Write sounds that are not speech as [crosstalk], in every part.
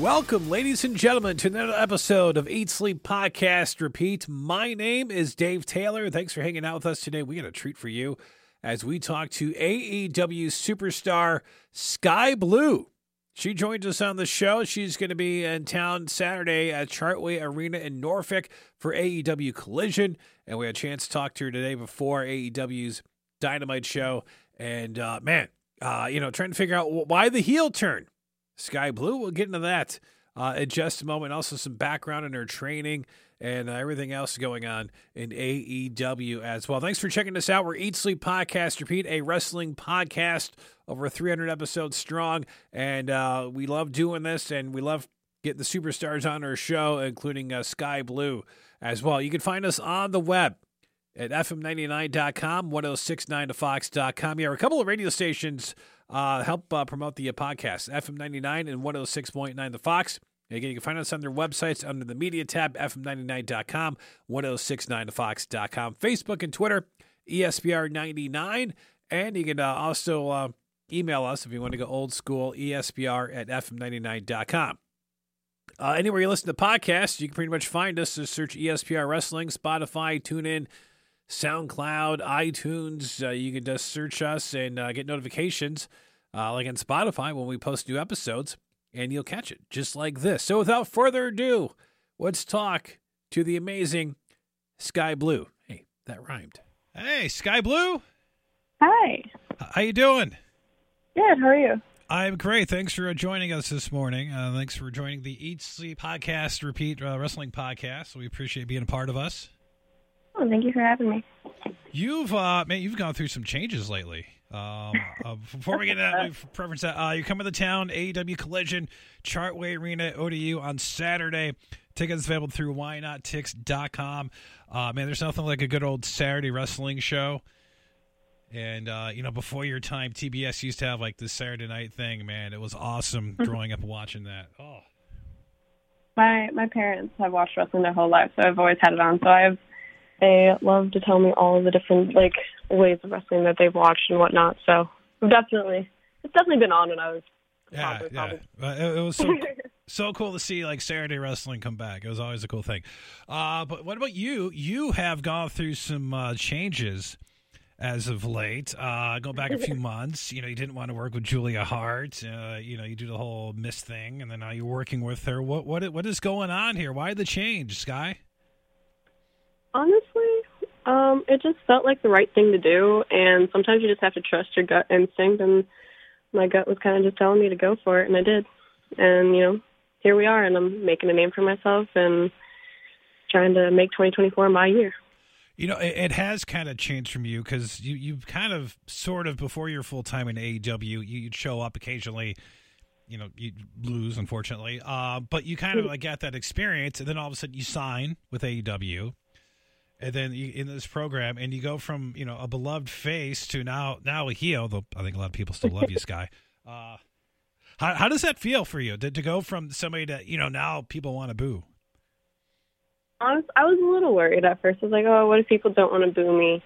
Welcome, ladies and gentlemen, to another episode of Eat Sleep Podcast Repeat. My name is Dave Taylor. Thanks for hanging out with us today. We got a treat for you as we talk to AEW superstar Skye Blue. She joins us on the show. She's going to be in town Saturday at Chartway Arena in Norfolk for AEW Collision. And we had a chance to talk to her today before AEW's Dynamite show. And uh, man, uh, you know, trying to figure out why the heel turn. Skye Blue, we'll get into that uh, in just a moment. Also, some background in her training and uh, everything else going on in AEW as well. Thanks for checking us out. We're Eat Sleep Podcast Repeat, a wrestling podcast over 300 episodes strong. And uh, we love doing this and we love getting the superstars on our show, including uh, Skye Blue as well. You can find us on the web at fm99.com, 1069thefox.com. You have a couple of radio stations uh, help uh, promote the uh, podcast, FM99 and 106.9 The Fox. Again, you can find us on their websites under the media tab, fm99.com, 1069thefox.com, Facebook and Twitter, ESPR99. And you can uh, also uh, email us if you want to go old school, ESPR at fm99.com. Uh, anywhere you listen to podcasts, you can pretty much find us. Just search ESPR Wrestling, Spotify, TuneIn, SoundCloud, iTunes. Uh, you can just search us and uh, get notifications, uh, like on Spotify when we post new episodes, and you'll catch it just like this. So, without further ado, let's talk to the amazing Skye Blue. Hey, that rhymed. Hey, Skye Blue. Hi. How you doing? Good. How are you? I'm great. Thanks for joining us this morning. Uh, thanks for joining the Eat Sleep Podcast Repeat uh, Wrestling Podcast. We appreciate being a part of us. Oh, thank you for having me. You've uh, man, you've gone through some changes lately. Um, uh, before we get that, we [laughs] preference that uh, you're coming to town, AEW Collision, Chartway Arena, ODU on Saturday. Tickets available through whynottix.com. Uh, man, there's nothing like a good old Saturday wrestling show. And uh, you know, before your time, TBS used to have like this Saturday night thing. Man, it was awesome growing up watching that. Oh, My my parents have watched wrestling their whole life, so I've always had it on. So I've they love to tell me all the different like ways of wrestling that they've watched and whatnot. So definitely it's definitely been on when I was yeah, probably, yeah. probably. It, it was so [laughs] so cool to see like Saturday wrestling come back. It was always a cool thing. Uh, but what about you? You have gone through some uh, changes as of late. Uh, go back a few [laughs] months. You know, you didn't want to work with Julia Hart. Uh, you know, you do the whole Miss thing, and then now you're working with her. What what what is going on here? Why the change, Skye? Honestly, um, it just felt like the right thing to do, and sometimes you just have to trust your gut instinct. And my gut was kind of just telling me to go for it, and I did. And you know, here we are, and I'm making a name for myself and trying to make 2024 my year. You know, it, has kind of changed from you because you you kind of sort of before you're full time in AEW, you, you'd show up occasionally. You know, you lose unfortunately, uh, but you kind of like got that experience, and then all of a sudden you sign with AEW, and then you, in this program, and you go from you know a beloved face to now now a heel. Though I think a lot of people still love you, Skye. [laughs] Uh, how how does that feel for you to, to go from somebody that you know now people want to boo? honest, I was a little worried at first. I was like, oh, what if people don't want to boo me?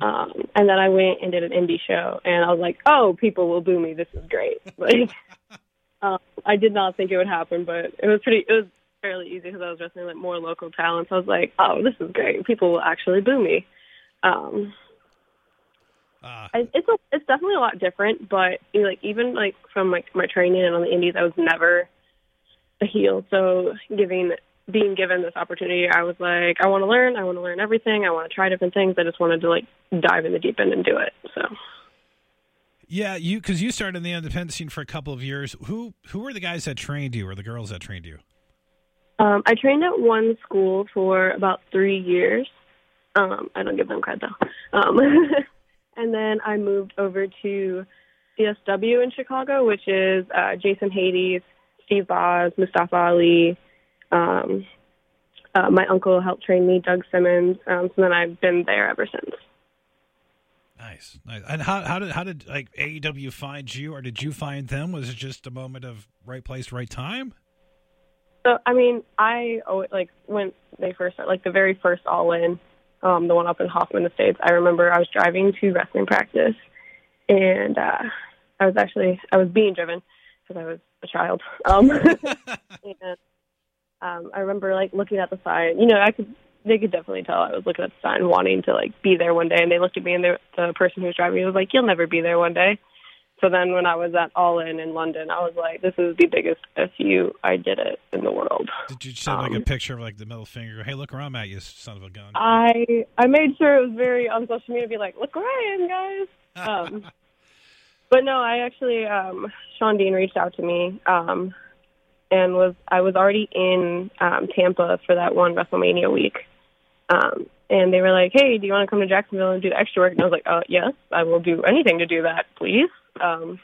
Um, and then I went and did an indie show, and I was like, oh, people will boo me. This is great. [laughs] Like, um, I did not think it would happen, but it was pretty. It was fairly easy because I was wrestling like more local talents. I was like, oh, this is great. People will actually boo me. Um, Uh, I, it's a, it's definitely a lot different, but you know, like even like from like my training and on the indies, I was never a heel. So giving being given this opportunity, I was like, I want to learn. I want to learn everything. I want to try different things. I just wanted to like dive in the deep end and do it. So yeah, you because you started in the independent scene for a couple of years. Who who were the guys that trained you, or the girls that trained you? Um, I trained at one school for about three years. Um, I don't give them credit though. Um, [laughs] and then I moved over to CSW in Chicago, which is uh, Jason Hades, Steve Boz, Mustafa Ali. Um, uh, my uncle helped train me, Doug Simmons. Um, so then I've been there ever since. Nice, nice. And how how did how did like AEW find you, or did you find them? Was it just a moment of right place, right time? So I mean, I always, like when they first started, like the very first All In, um, the one up in Hoffman Estates. I remember I was driving to wrestling practice, and uh, I was actually I was being driven because I was a child. [laughs] Um, and um, I remember like looking at the sign. You know, I could they could definitely tell I was looking at the sign, wanting to like be there one day. And they looked at me, and the the person who was driving me was like, "You'll never be there one day." So then when I was at All In in London, I was like, "This is the biggest fu I did it in the world." Did you send like a Um, picture of like the middle finger? Hey, look where I'm at, you son of a gun. I I made sure it was very on social media, be like, "Look where I am, guys." Um, [laughs] but no, I actually um, Sean Dean reached out to me um, and was I was already in um, Tampa for that one WrestleMania week, um, and they were like, "Hey, do you want to come to Jacksonville and do the extra work?" And I was like, "Uh, yes, I will do anything to do that, please." Um,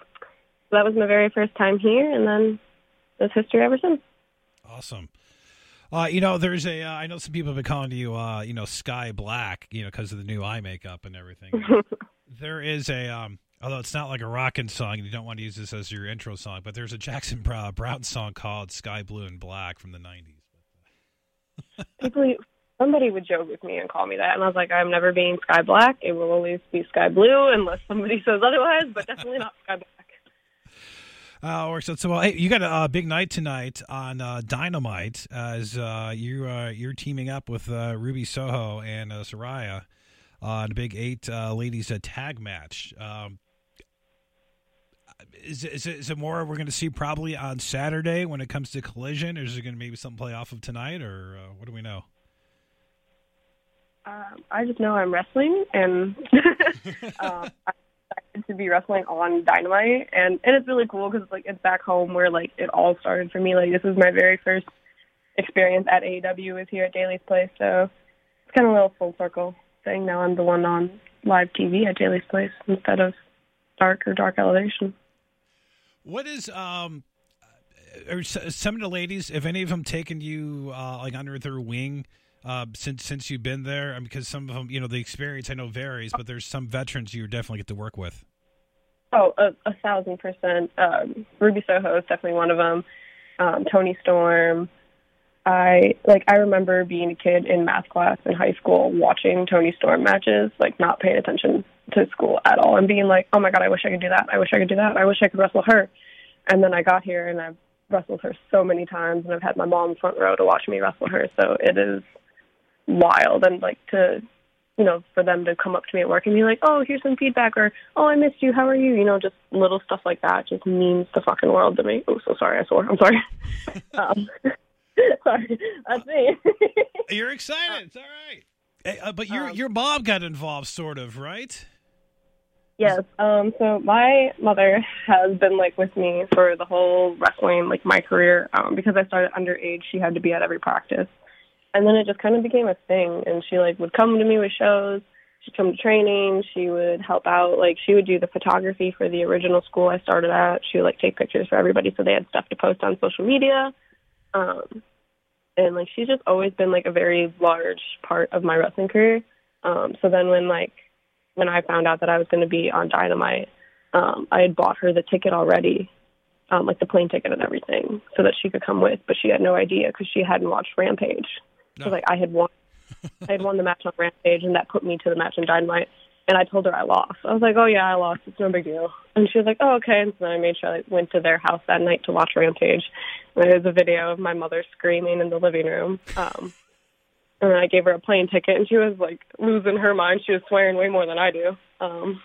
so that was my very first time here, and then there's history ever since. Awesome. Uh, you know, there's a. Uh, I know some people have been calling you, uh, you know, Sky Black, you know, because of the new eye makeup and everything. [laughs] there is a. Um, although it's not like a rockin' song, and you don't want to use this as your intro song, but there's a Jackson Browne, Browne song called "Sky Blue and Black" from the '90s. people somebody would joke with me and call me that and I was like, I'm never being sky black. It will always be sky blue unless somebody [laughs] says otherwise, but definitely not sky black. Uh, works out so well. Hey, you got a, big night tonight on uh, Dynamite as uh, you uh, you're teaming up with uh, Ruby Soho and uh, Saraya on a big eight ladies tag match. Um, is, is, is it more we're going to see probably on Saturday when it comes to Collision, or is it going to maybe something play off of tonight, or what do we know? Um, I just know I'm wrestling and um, I'm excited to be wrestling on Dynamite and, and it's really cool because like it's back home where like it all started for me. Like this is my very first experience at AEW is here at Daly's Place, so it's kind of a little full circle thing. Now I'm the one on live TV at Daly's Place instead of Dark or Dark Elevation. What is um, are some of the ladies, if any of them, taken you uh, like under their wing uh, since since you've been there? I mean, because some of them, you know, the experience I know varies, but there's some veterans you definitely get to work with. Oh, a, a thousand percent. Um, Ruby Soho is definitely one of them. Um, Toni Storm. I like. I remember being a kid in math class in high school, watching Toni Storm matches, like not paying attention to school at all, and being like, "Oh my god, I wish I could do that. I wish I could do that. I wish I could wrestle her." And then I got here, and I've wrestled her so many times, and I've had my mom front row to watch me wrestle her. So it is wild, and like to you know, for them to come up to me at work and be like, "Oh, here's some feedback," or "Oh, I missed you. How are you?" You know, just little stuff like that just means the fucking world to me. Oh, so sorry, I swore. I'm sorry. [laughs] um, [laughs] sorry, that's me. You're excited. It's all right. Hey, uh, but your Um, your mom got involved, sort of, right? yes. Um. So my mother has been like with me for the whole wrestling, like my career. Um. Because I started underage, she had to be at every practice, and then it just kind of became a thing. And she like would come to me with shows. She'd come to training. She would help out. Like she would do the photography for the original school I started at. She would like take pictures for everybody so they had stuff to post on social media. Um, and like she's just always been like a very large part of my wrestling career. Um, so then when like when I found out that I was going to be on Dynamite, um, I had bought her the ticket already, um, like the plane ticket and everything, so that she could come with. But she had no idea because she hadn't watched Rampage. No. Like I had won, [laughs] I had won the match on Rampage, and that put me to the match on Dynamite. And I told her I lost. I was like, "Oh yeah, I lost. It's no big deal." And she was like, "Oh okay." And so then I made sure I went to their house that night to watch Rampage. And there's a video of my mother screaming in the living room. Um, and I gave her a plane ticket, and she was like losing her mind. She was swearing way more than I do. Um,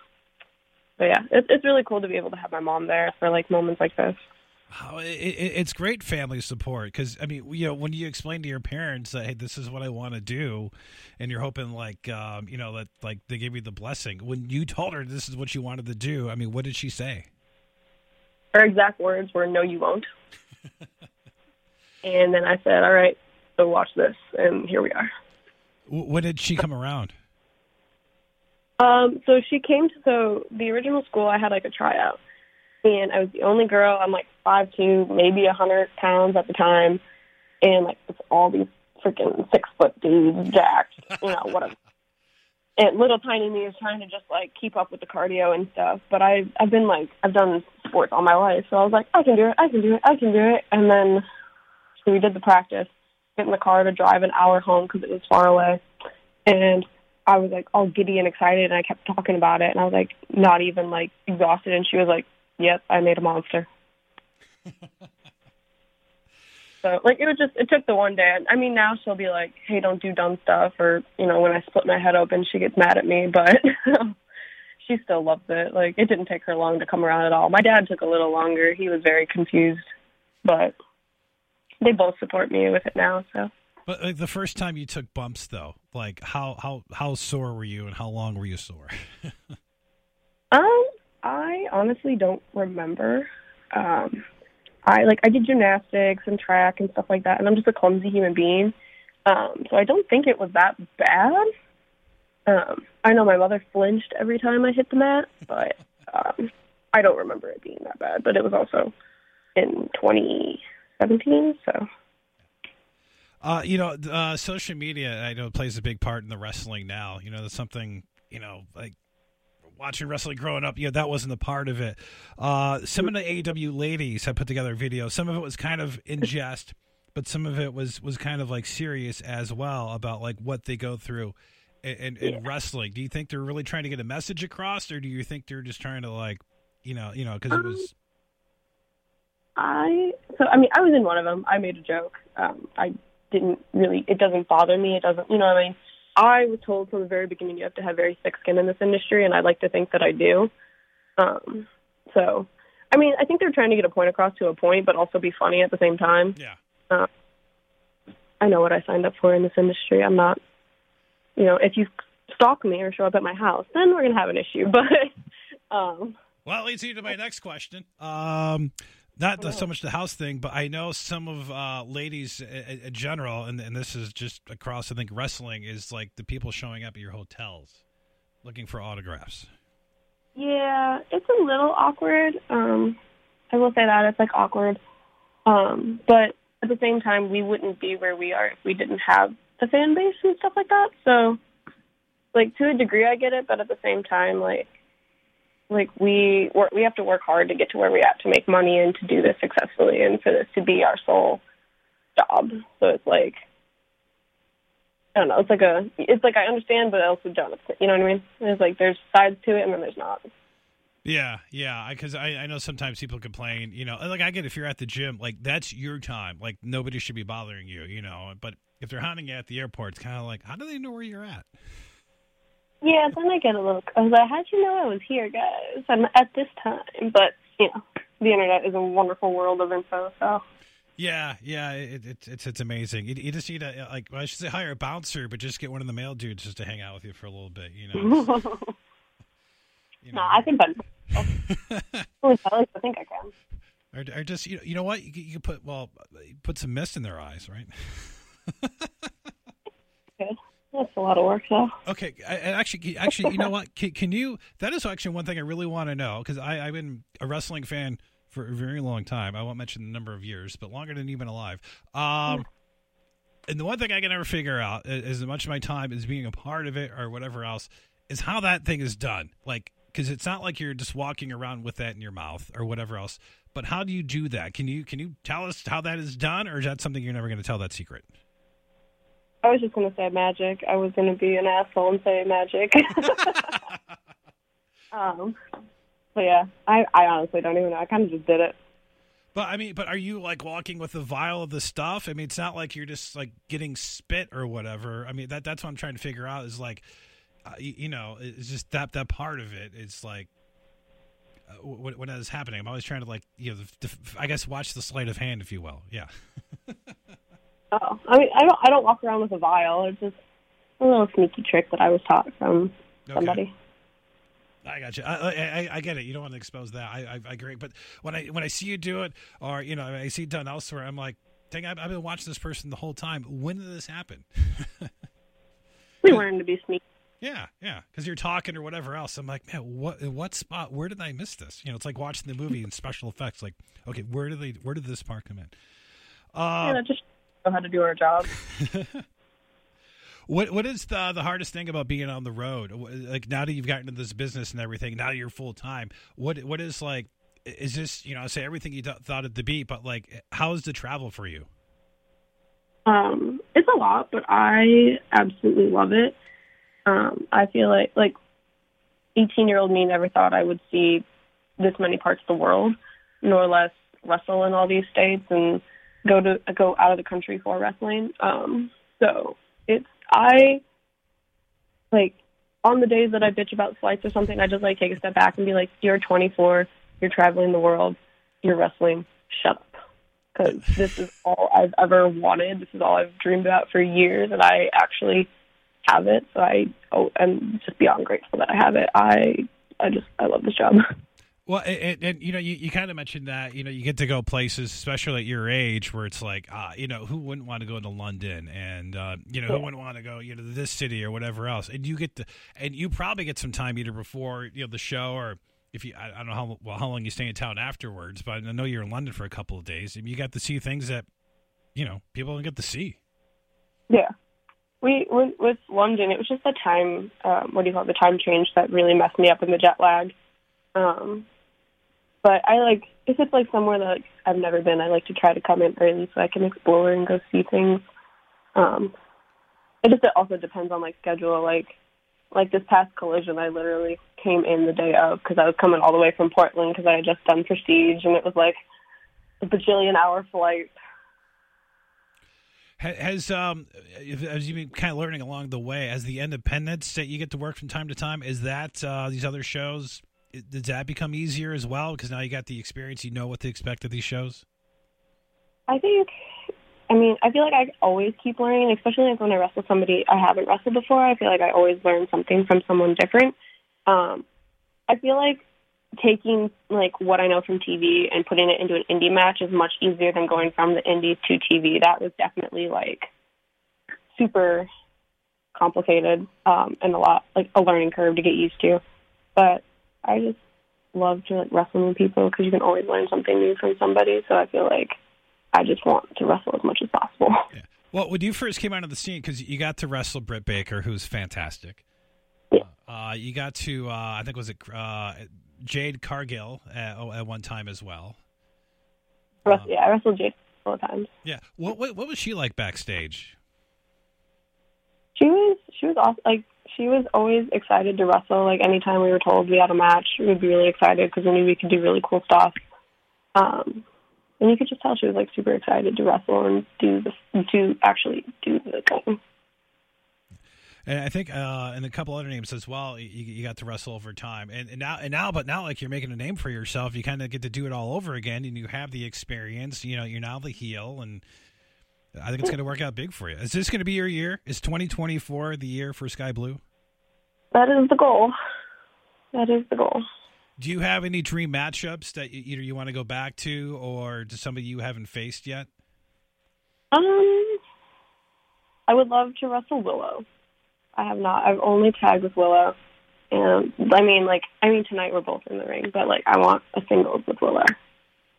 but yeah, it, it's really cool to be able to have my mom there for like moments like this. Oh, it, it, it's great family support because I mean, you know, when you explain to your parents that hey, this is what I want to do, and you're hoping like, um, you know, that like they give you the blessing. When you told her this is what you wanted to do, I mean, what did she say? Her exact words were, "No, you won't." and then I said, "All right, so watch this," and here we are. When did she come around? Um, so she came to so the original school. I had like a tryout, and I was the only girl. I'm like five two, maybe a hundred pounds at the time, and like it's all these freaking six foot dudes, jacked, you know, whatever. [laughs] And little tiny me is trying to just like keep up with the cardio and stuff. But I I've been like I've done sports all my life, so I was like I can do it, I can do it, I can do it. And then so we did the practice, get in the car to drive an hour home because it was far away, and I was like all giddy and excited, and I kept talking about it, and I was like not even like exhausted, and she was like, "Yep, I made a monster." [laughs] so like it was just it took the one day. I mean now she'll be like, hey, don't do dumb stuff, or you know when I split my head open, she gets mad at me, but. [laughs] she still loves it. Like it didn't take her long to come around at all. My dad took a little longer. He was very confused, but they both support me with it now. So. But like, the first time you took bumps, though, like how how how sore were you, and how long were you sore? [laughs] um, I honestly don't remember. Um, I like I did gymnastics and track and stuff like that, and I'm just a clumsy human being. Um, so I don't think it was that bad. Um, I know my mother flinched every time I hit the mat, but um, I don't remember it being that bad. But it was also in 2017, so. Uh, you know, uh, social media, I know, plays a big part in the wrestling now. You know, that's something, you know, like watching wrestling growing up, you know, that wasn't a part of it. Uh, some of the AEW ladies have put together a video. Some of it was kind of in [laughs] jest, but some of it was was kind of like serious as well about like what they go through in, in, in wrestling. Do you think they're really trying to get a message across, or do you think they're just trying to like, you know, you know, because it was. Um, I so I mean I was in one of them. I made a joke. Um, I didn't really. It doesn't bother me. It doesn't. You know what I mean? I was told from the very beginning you have to have very thick skin in this industry, and I like to think that I do. Um, so, I mean, I think they're trying to get a point across to a point, but also be funny at the same time. Yeah. Uh, I know what I signed up for in this industry. I'm not, you know, if you stalk me or show up at my house, then we're gonna have an issue. [laughs] But, um, well, it leads you to my next question. Um, not the, so much the house thing, but I know some of uh, ladies in, in general, and, and this is just across, I think, wrestling is like the people showing up at your hotels looking for autographs. Yeah, it's a little awkward. Um, I will say that it's like awkward, um, but at the same time, we wouldn't be where we are if we didn't have the fan base and stuff like that. So, like to a degree, I get it, but at the same time, like like we we have to work hard to get to where we're at to make money and to do this successfully and for this to be our sole job. So it's like I don't know. It's like a it's like I understand, but I also don't. You know what I mean? It's like there's sides to it, and then there's not. Yeah, yeah, because I, I know sometimes people complain, you know, like I get if you're at the gym, like that's your time, like nobody should be bothering you, you know. But if they're hunting you at the airport, it's kind of like, how do they know where you're at? Yeah, then I get a look. I was like, how'd you know I was here, guys? I'm at this time, but you know, the internet is a wonderful world of info. So. Yeah, yeah, it, it, it's it's amazing. You, you just need a like well, I should say hire a bouncer, but just get one of the male dudes just to hang out with you for a little bit. You know. [laughs] you know. No, I think. [laughs] I think I can. Or, or just you know, you know what you, you can put well put some mist in their eyes, right? [laughs] Good. That's a lot of work, though. Okay, I, actually, actually, you know what? Can, can, you? That is actually one thing I really want to know because I've been a wrestling fan for a very long time. I won't mention the number of years, but longer than even alive. Um, and the one thing I can never figure out, as much of my time as being a part of it or whatever else, is how that thing is done. Like, because it's not like you're just walking around with that in your mouth or whatever else. But how do you do that? Can you can you tell us how that is done, or is that something you're never going to tell that secret? I was just going to say magic. I was going to be an asshole and say magic. [laughs] um, but yeah, I, I honestly don't even know. I kind of just did it. But I mean, but are you like walking with a vial of the stuff? I mean, it's not like you're just like getting spit or whatever. I mean, that that's what I'm trying to figure out is like, uh, you, you, know, it's just that that part of it. It's like uh, what what is happening. I'm always trying to like, you know, the, the, I guess watch the sleight of hand, if you will. Yeah. [laughs] Oh, I mean, I don't. I don't walk around with a vial. It's just a little sneaky trick that I was taught from somebody. Okay. I got you. I, I, I, get it. You don't want to expose that. I, I, I, agree. But when I when I see you do it, or you know, I see it done elsewhere, I'm like, dang, I've, I've been watching this person the whole time. When did this happen? [laughs] we learned to be sneaky. Yeah, yeah. Because you're talking or whatever else. I'm like, man, what what spot? Where did I miss this? You know, it's like watching the movie and special effects. Like, okay, where did they? Where did this part come in? Uh, yeah, just know how to do our job. [laughs] what what is the the hardest thing about being on the road? Like now that you've gotten into this business and everything, now you're full time. What what is like? Is this you know? I say everything you th- thought it to be, but like, how is the travel for you? Um, it's a lot, but I absolutely love it. Um, I feel like like 18 year old me never thought I would see this many parts of the world, nor less wrestle in all these states and go to go out of the country for wrestling. Um, so it's I like on the days that I bitch about flights or something, I just like take a step back and be like, "You're 24. You're traveling the world. You're wrestling. Shut up." Because this is all I've ever wanted. This is all I've dreamed about for years, and I actually have it. So I oh, I'm just beyond grateful that I have it. I I just I love this job. [laughs] Well, and, and, you know, you, you kind of mentioned that you know you get to go places, especially at your age, where it's like, uh, you know, who wouldn't want to go to London, and uh, you know, who wouldn't want to go, you know, to this city or whatever else, and you get to, and you probably get some time either before you know the show or if you, I, I don't know how well how long you stay in town afterwards, but I know you're in London for a couple of days, and you got to see things that, you know, people don't get to see. Yeah, we with, with London, it was just the time. Um, what do you call it? The time change that really messed me up in the jet lag. Um, but I like if it's like somewhere that like, I've never been, I like to try to come in early so I can explore and go see things. Um, it just it also depends on like schedule. Like like this past collision, I literally came in the day of because I was coming all the way from Portland because I had just done Prestige and it was like a bajillion hour flight. Has um, as you've been kind of learning along the way, as the independents that you get to work from time to time, is that uh, these other shows does that become easier as well? Because now you got the experience you know what to expect of these shows? I think i mean i feel like i always keep learning especially like when i wrestle somebody i haven't wrestled before i feel like i always learn something from someone different. Um i feel like taking like what i know from tv and putting it into an indie match is much easier than going from the indie to tv that was definitely like super complicated um and a lot like a learning curve to get used to. But I just love to like wrestle with people because you can always learn something new from somebody. So I feel like I just want to wrestle as much as possible. [laughs] Yeah. Well, when you first came out of the scene, because you got to wrestle Britt Baker, who's fantastic. Yeah. Uh, you got to, uh, I think, was it uh, Jade Cargill at, oh, at, one time as well. Um, yeah, I wrestled Jade a couple times. Yeah. What, what, what was she like backstage? She was she was awesome. Like she was always excited to wrestle. Like anytime we were told we had a match, we would be really excited because we knew we could do really cool stuff. Um, and you could just tell she was like super excited to wrestle and do the to actually do the thing. And I think, uh, and a couple other names as well. You, you got to wrestle over time, and, and now, and now, but now, like you're making a name for yourself. You kind of get to do it all over again, and you have the experience. You know, you're now the heel, and I think it's going to work out big for you. Is this going to be your year? Is 2024 the year for Skye Blue? That is the goal. That is the goal. Do you have any dream matchups that either you want to go back to, or to somebody you haven't faced yet? Um, I would love to wrestle Willow. I have not. I've only tagged with Willow, and I mean, like, I mean, tonight we're both in the ring, but like, I want a singles with Willow.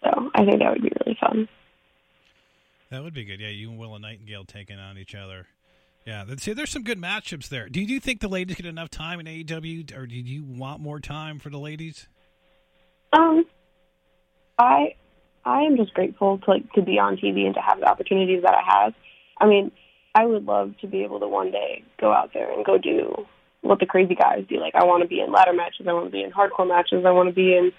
So I think that would be really fun. That would be good. Yeah, you and Willow Nightingale taking on each other. Yeah, see, there's some good matchups there. Do you think the ladies get enough time in AEW, or do you want more time for the ladies? Um, I I am just grateful to like to be on TV and to have the opportunities that I have. I mean, I would love to be able to one day go out there and go do what the crazy guys do. Like, I want to be in ladder matches. I want to be in hardcore matches. I want to be in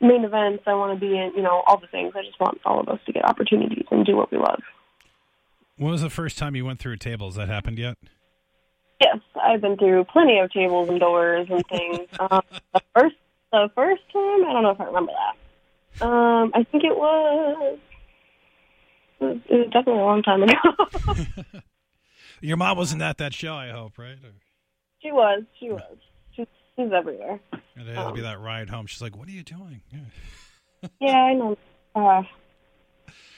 main events. I want to be in, you know, all the things. I just want all of us to get opportunities and do what we love. When was the first time you went through tables? That happened yet? Yes, I've been through plenty of tables and doors and things. [laughs] um, the first, the first time, I don't know if I remember that. Um, I think it was, it was, it was definitely a long time ago. [laughs] [laughs] Your mom wasn't at that show, I hope, right? Or... She was. She was. She's, everywhere. And it had to be um, that ride home. She's like, "What are you doing?" Yeah, [laughs] yeah I know. Uh,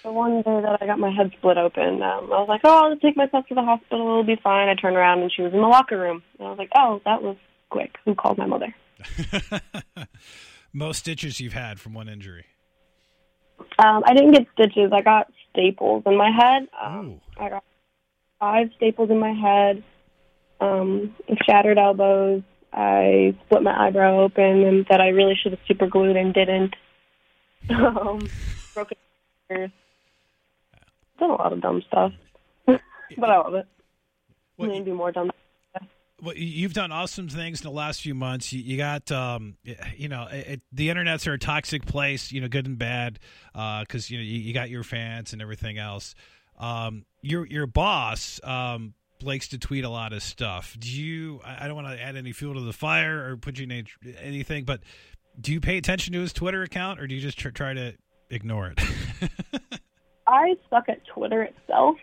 the one day that I got my head split open, um, I was like, "Oh, I'll take myself to the hospital. It'll be fine." I turned around and she was in the locker room. And I was like, "Oh, that was quick. Who called my mother?" [laughs] Most stitches you've had from one injury? Um, I didn't get stitches. I got staples in my head. Um, I got five staples in my head. Um, shattered elbows, I split my eyebrow open and that I really should have super glued and didn't. [laughs] Um, broken ears. Done a lot of dumb stuff, [laughs] but I love it. What, Maybe more dumb. Stuff. well, you've done awesome things in the last few months. You, you got, um, you know, it, the internet's are a toxic place, you know, good and bad, because uh, you know you, you, got your fans and everything else. Um, your your boss um, likes to tweet a lot of stuff. Do you? I don't want to add any fuel to the fire or put you in anything, but do you pay attention to his Twitter account, or do you just tr- try to ignore it? [laughs] I suck at Twitter itself.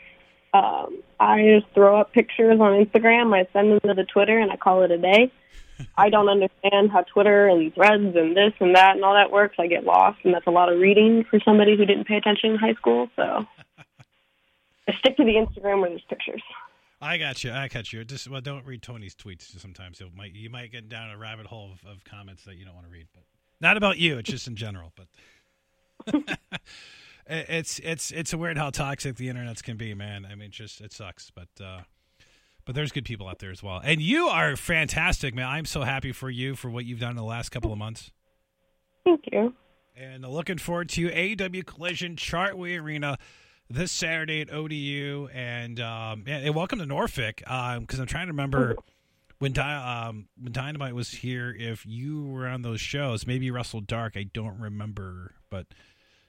Um, I just throw up pictures on Instagram. I send them to the Twitter, and I call it a day. [laughs] I don't understand how Twitter and these threads and this and that and all that works. I get lost, and that's a lot of reading for somebody who didn't pay attention in high school. So [laughs] I stick to the Instagram where there's pictures. I got you. I got you. Just well, don't read Tony's tweets. Sometimes it might you might get down a rabbit hole of, of comments that you don't want to read. But not about you. It's just in general. But [laughs] it's it's it's a weird how toxic the internets can be, man. I mean, just it sucks, but uh, but there's good people out there as well. And you are fantastic, man. I'm so happy for you for what you've done in the last couple of months. Thank you. And looking forward to AW Collision Chartway Arena this Saturday at ODU, and um, and welcome to Norfolk because um, I'm trying to remember when Di- um, when Dynamite was here. If you were on those shows, maybe Russell Dark. I don't remember, but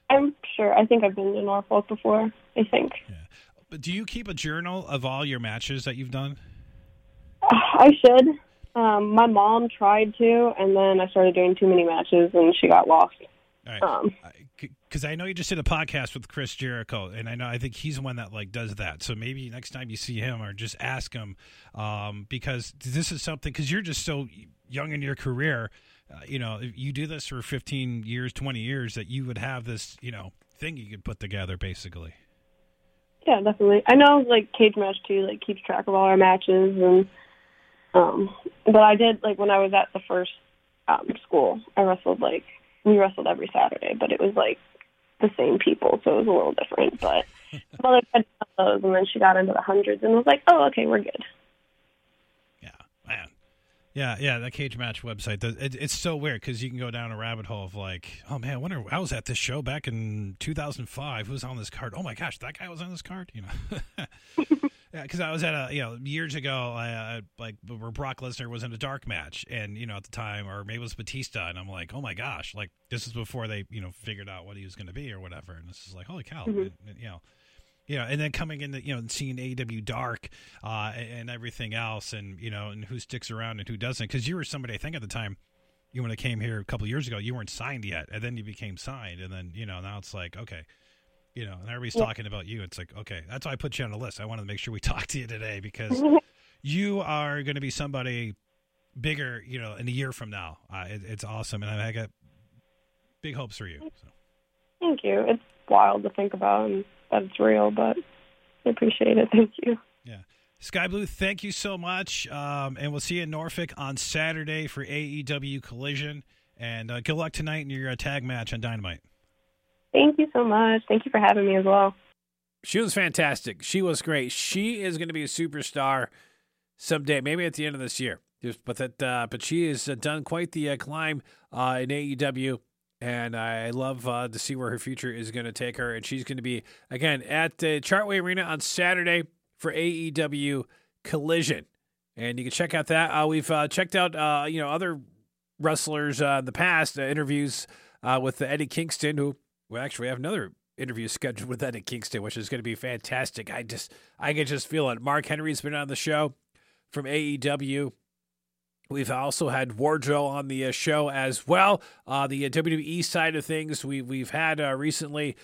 I'm sure. I think I've been to Norfolk before. I think. Yeah. But do you keep a journal of all your matches that you've done? I should. Um, my mom tried to, and then I started doing too many matches, and she got lost. All right. Because I know you just did a podcast with Chris Jericho, and I know I think he's the one that like does that. So maybe next time you see him, or just ask him, um, because this is something. Because you're just so young in your career, uh, you know, you do this for 15 years, 20 years, that you would have this, you know, thing you could put together, basically. Yeah, definitely. I know, like Cage Match too, like keeps track of all our matches, and um, but I did like when I was at the first um school, I wrestled like we wrestled every Saturday, but it was like the same people, so it was a little different. But mother had those, and then she got into the hundreds and was like, "Oh, okay, we're good." Yeah, man. Yeah, yeah, that cage match website. It, it's so weird because you can go down a rabbit hole of like, oh man, I wonder I was at this show back in 2005. Who was on this card? Oh my gosh, that guy was on this card. You know, [laughs] because I was at a you know years ago, I, like where Brock Lesnar was in a dark match, and you know at the time, or maybe it was Batista, and I'm like, oh my gosh, like this is before they you know figured out what he was going to be or whatever, and this is like, holy cow, mm-hmm. and, and, you know you know, and then coming in, the, you know, and seeing AW Dark uh, and, everything else, and you know, and who sticks around and who doesn't. Because you were somebody, I think, at the time, you when I came here a couple years ago, you weren't signed yet, and then you became signed, and then you know, now it's like, okay, you know, and everybody's yeah. talking about you. It's like, okay, that's why I put you on the list. I wanted to make sure we [laughs] talked to you today because [laughs] you are going to be somebody bigger, you know, in a year from now. Uh, it, it's awesome, and I got big hopes for you. So. Thank you. It's wild to think about. And- that it's real, but I appreciate it. Thank you. Yeah. Skye Blue, thank you so much. Um, and we'll see you in Norfolk on Saturday for AEW Collision. And uh, good luck tonight in your uh, tag match on Dynamite. Thank you so much. Thank you for having me as well. She was fantastic. She was great. She is going to be a superstar someday, maybe at the end of this year. But that, uh, but she has done quite the uh, climb uh, in AEW and I love uh, to see where her future is going to take her. And she's going to be again at the Chartway Arena on Saturday for AEW Collision, and you can check out that. Uh, we've uh, checked out you know other wrestlers in the past interviews with Eddie Kingston, who well actually we have another interview scheduled with Eddie Kingston, which is going to be fantastic. I just I can just feel it. Mark Henry's been on the show from AEW. We've also had Wardlow on the uh, show as well. Uh, the uh, WWE side of things, we, we've had uh, recently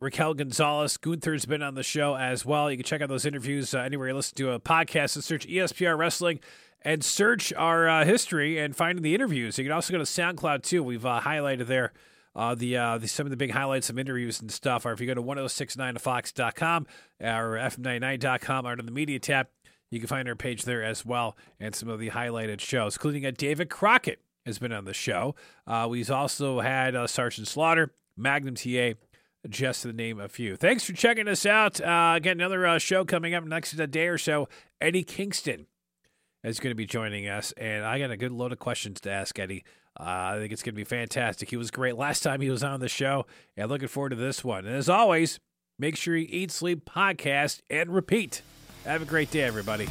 Raquel Gonzalez. Gunther's been on the show as well. You can check out those interviews uh, anywhere you listen to a podcast and search ESPR Wrestling and search our uh, history and find the interviews. You can also go to SoundCloud too. We've highlighted there. Uh, the, uh, the some of the big highlights of interviews and stuff. are if you go to 1069fox.com or fm99.com under the media tab, you can find our page there as well and some of the highlighted shows, including a David Crockett has been on the show. Uh, we've also had uh, Sergeant Slaughter, Magnum TA, just to name a few. Thanks for checking us out. Uh, again, another uh, show coming up next day or so. Eddie Kingston is going to be joining us, and I got a good load of questions to ask Eddie. Uh, I think it's going to be fantastic. He was great last time he was on the show, and looking forward to this one. And as always, make sure you eat, sleep, podcast, and repeat. Have a great day, everybody.